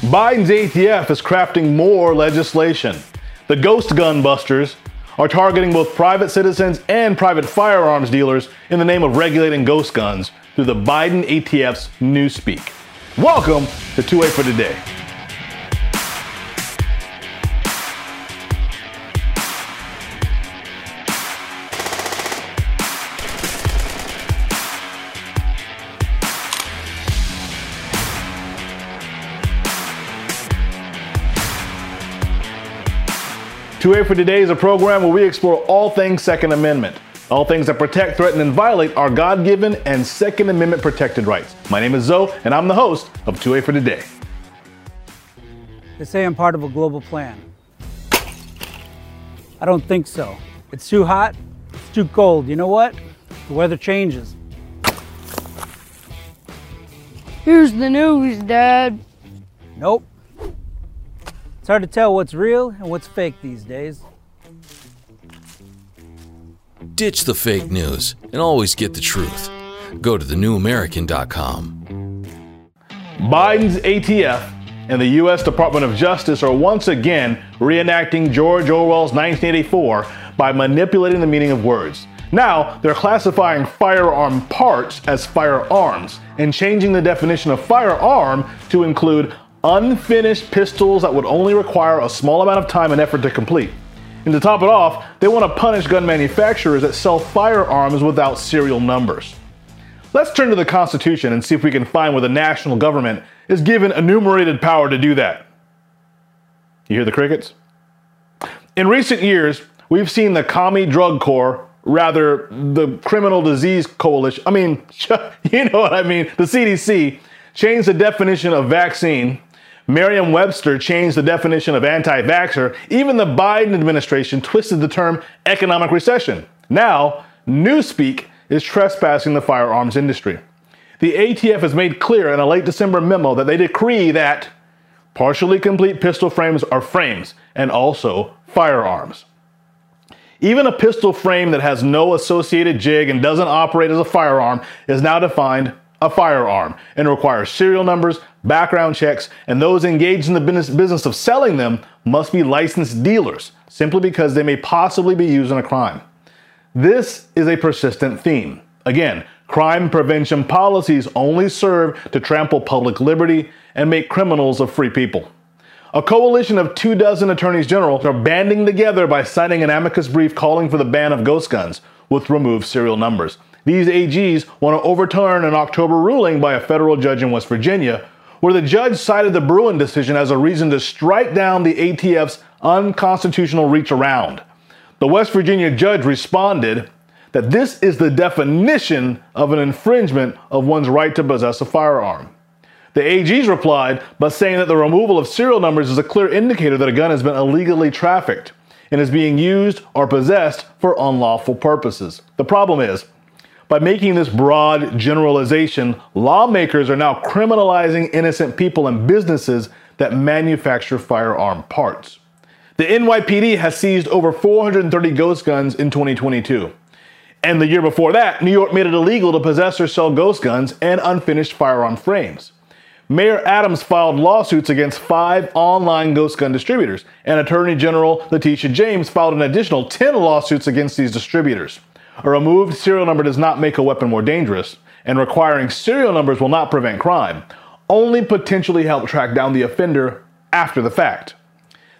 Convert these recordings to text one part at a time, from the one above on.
Biden's ATF is crafting more legislation. The ghost gun busters are targeting both private citizens and private firearms dealers in the name of regulating ghost guns through the Biden ATF's Newspeak. Welcome to 2A for Today. 2A for Today is a program where we explore all things Second Amendment, all things that protect, threaten, and violate our God given and Second Amendment protected rights. My name is Zoe, and I'm the host of 2A for Today. They say I'm part of a global plan. I don't think so. It's too hot, it's too cold. You know what? The weather changes. Here's the news, Dad. Nope. It's hard to tell what's real and what's fake these days. Ditch the fake news and always get the truth. Go to thenewamerican.com. Biden's ATF and the U.S. Department of Justice are once again reenacting George Orwell's 1984 by manipulating the meaning of words. Now, they're classifying firearm parts as firearms and changing the definition of firearm to include unfinished pistols that would only require a small amount of time and effort to complete. And to top it off, they want to punish gun manufacturers that sell firearms without serial numbers. Let's turn to the Constitution and see if we can find where the national government is given enumerated power to do that. You hear the crickets? In recent years, we've seen the Commie Drug Corps, rather, the Criminal Disease Coalition, I mean, you know what I mean, the CDC, change the definition of vaccine Merriam Webster changed the definition of anti vaxxer. Even the Biden administration twisted the term economic recession. Now, Newspeak is trespassing the firearms industry. The ATF has made clear in a late December memo that they decree that partially complete pistol frames are frames and also firearms. Even a pistol frame that has no associated jig and doesn't operate as a firearm is now defined a firearm and requires serial numbers, background checks, and those engaged in the business, of selling them must be licensed dealers simply because they may possibly be used in a crime. This is a persistent theme. Again, crime prevention policies only serve to trample public liberty and make criminals of free people. A coalition of two dozen attorneys general are banding together by signing an amicus brief calling for the ban of ghost guns with removed serial numbers. These AGs want to overturn an October ruling by a federal judge in West Virginia, where the judge cited the Bruen decision as a reason to strike down the ATF's unconstitutional reach around. The West Virginia judge responded that this is the definition of an infringement of one's right to possess a firearm. The AGs replied by saying that the removal of serial numbers is a clear indicator that a gun has been illegally trafficked and is being used or possessed for unlawful purposes. The problem is, by making this broad generalization, lawmakers are now criminalizing innocent people and businesses that manufacture firearm parts. The NYPD has seized over 430 ghost guns in 2022. And the year before that, New York made it illegal to possess or sell ghost guns and unfinished firearm frames. Mayor Adams filed lawsuits against five online ghost gun distributors, and Attorney General Letitia James filed an additional 10 lawsuits against these distributors. A removed serial number does not make a weapon more dangerous, and requiring serial numbers will not prevent crime, only potentially help track down the offender after the fact.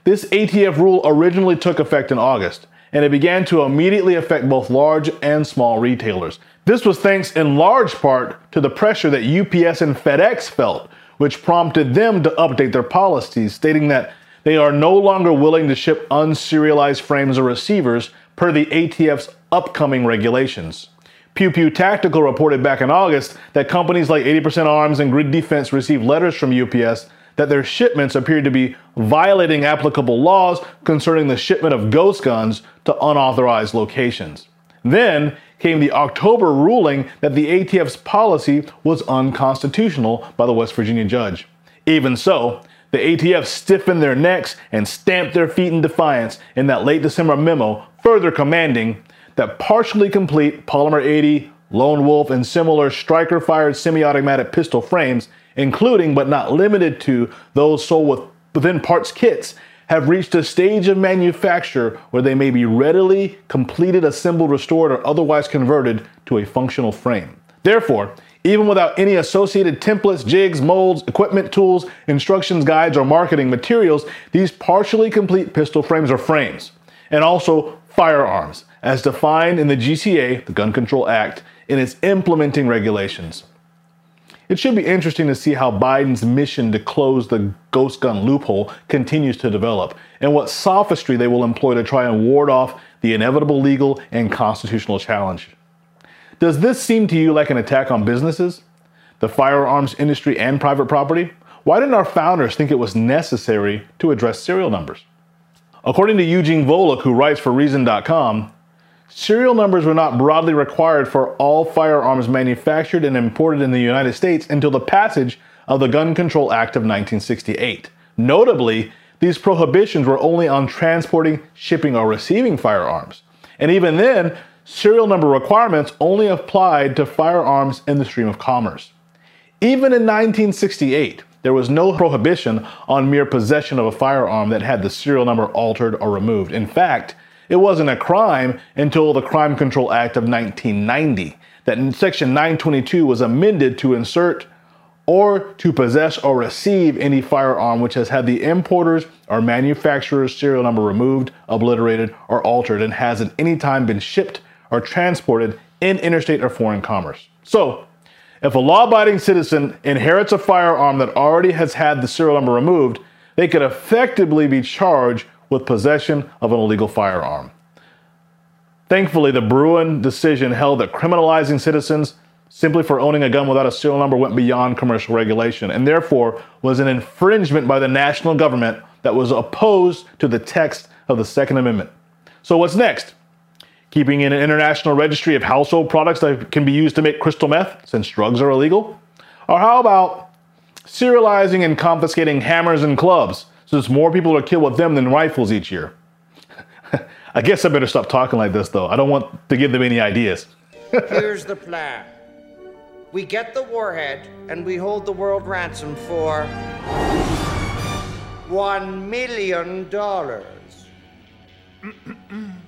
This ATF rule originally took effect in August, and it began to immediately affect both large and small retailers. This was thanks in large part to the pressure that UPS and FedEx felt, which prompted them to update their policies, stating that they are no longer willing to ship unserialized frames or receivers per the ATF's upcoming regulations. Pew Pew Tactical reported back in August that companies like 80% Arms and Grid Defense received letters from UPS that their shipments appeared to be violating applicable laws concerning the shipment of ghost guns to unauthorized locations. Then came the October ruling that the ATF's policy was unconstitutional by the West Virginia judge. Even so, the ATF stiffened their necks and stamped their feet in defiance in that late December memo, further commanding that partially complete Polymer 80, Lone Wolf, and similar striker fired semi automatic pistol frames including but not limited to those sold within parts kits, have reached a stage of manufacture where they may be readily completed, assembled, restored, or otherwise converted to a functional frame. Therefore, even without any associated templates, jigs, molds, equipment, tools, instructions, guides, or marketing materials, these partially complete pistol frames are frames, and also firearms, as defined in the GCA, the Gun Control Act, in its implementing regulations. It should be interesting to see how Biden's mission to close the ghost gun loophole continues to develop, and what sophistry they will employ to try and ward off the inevitable legal and constitutional challenge. Does this seem to you like an attack on businesses, the firearms industry, and private property? Why didn't our founders think it was necessary to address serial numbers? According to Eugene Volokh, who writes for Reason.com, serial numbers were not broadly required for all firearms manufactured and imported in the United States until the passage of the Gun Control Act of 1968. Notably, these prohibitions were only on transporting, shipping, or receiving firearms. And even then, serial number requirements only applied to firearms in the stream of commerce. Even in 1968, there was no prohibition on mere possession of a firearm that had the serial number altered or removed. In fact, it wasn't a crime until the Crime Control Act of 1990 that in Section 922 was amended to insert or to possess or receive any firearm which has had the importer's or manufacturer's serial number removed, obliterated, or altered and has at any time been shipped or transported in interstate or foreign commerce. So, if a law abiding citizen inherits a firearm that already has had the serial number removed, they could effectively be charged with possession of an illegal firearm. Thankfully, the Bruen decision held that criminalizing citizens simply for owning a gun without a serial number went beyond commercial regulation and therefore was an infringement by the national government that was opposed to the text of the Second Amendment. So, what's next? Keeping in an international registry of household products that can be used to make crystal meth, since drugs are illegal? Or how about serializing and confiscating hammers and clubs, since more people are killed with them than rifles each year? I guess I better stop talking like this, though. I don't want to give them any ideas. Here's the plan we get the warhead and we hold the world ransom for $1 million.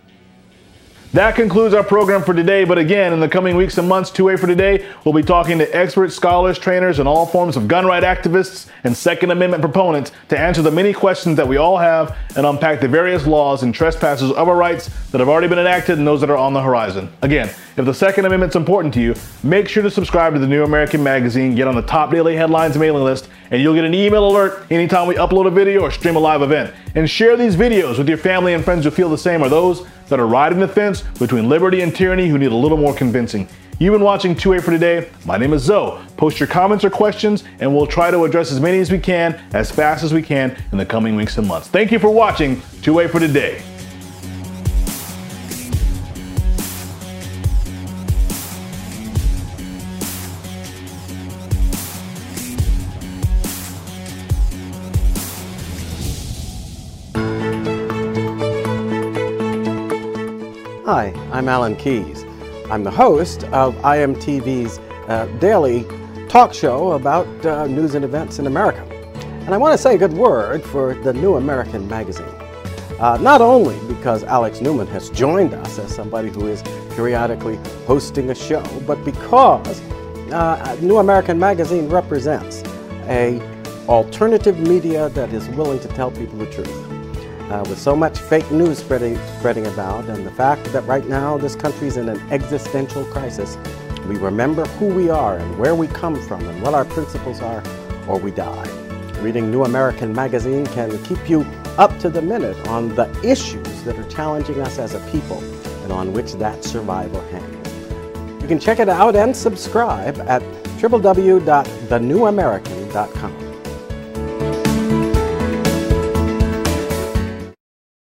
That concludes our program for today. But again, in the coming weeks and months, 2A for Today, we'll be talking to experts, scholars, trainers, and all forms of gun right activists and Second Amendment proponents to answer the many questions that we all have and unpack the various laws and trespasses of our rights that have already been enacted and those that are on the horizon. Again, if the Second Amendment's important to you, make sure to subscribe to the New American Magazine, get on the top daily headlines mailing list, and you'll get an email alert anytime we upload a video or stream a live event. And share these videos with your family and friends who feel the same or those that are riding the fence between liberty and tyranny who need a little more convincing. You've been watching 2A for today. My name is Zoe. Post your comments or questions, and we'll try to address as many as we can as fast as we can in the coming weeks and months. Thank you for watching 2A for today. Hi, I'm Alan Keyes. I'm the host of IMTV's uh, daily talk show about uh, news and events in America. And I want to say a good word for the New American Magazine. Uh, not only because Alex Newman has joined us as somebody who is periodically hosting a show, but because uh, New American Magazine represents a alternative media that is willing to tell people the truth uh, with so much fake news spreading, spreading about, and the fact that right now this country is in an existential crisis, we remember who we are and where we come from and what our principles are, or we die. Reading New American Magazine can keep you up to the minute on the issues that are challenging us as a people and on which that survival hangs. You can check it out and subscribe at www.thenewamerican.com.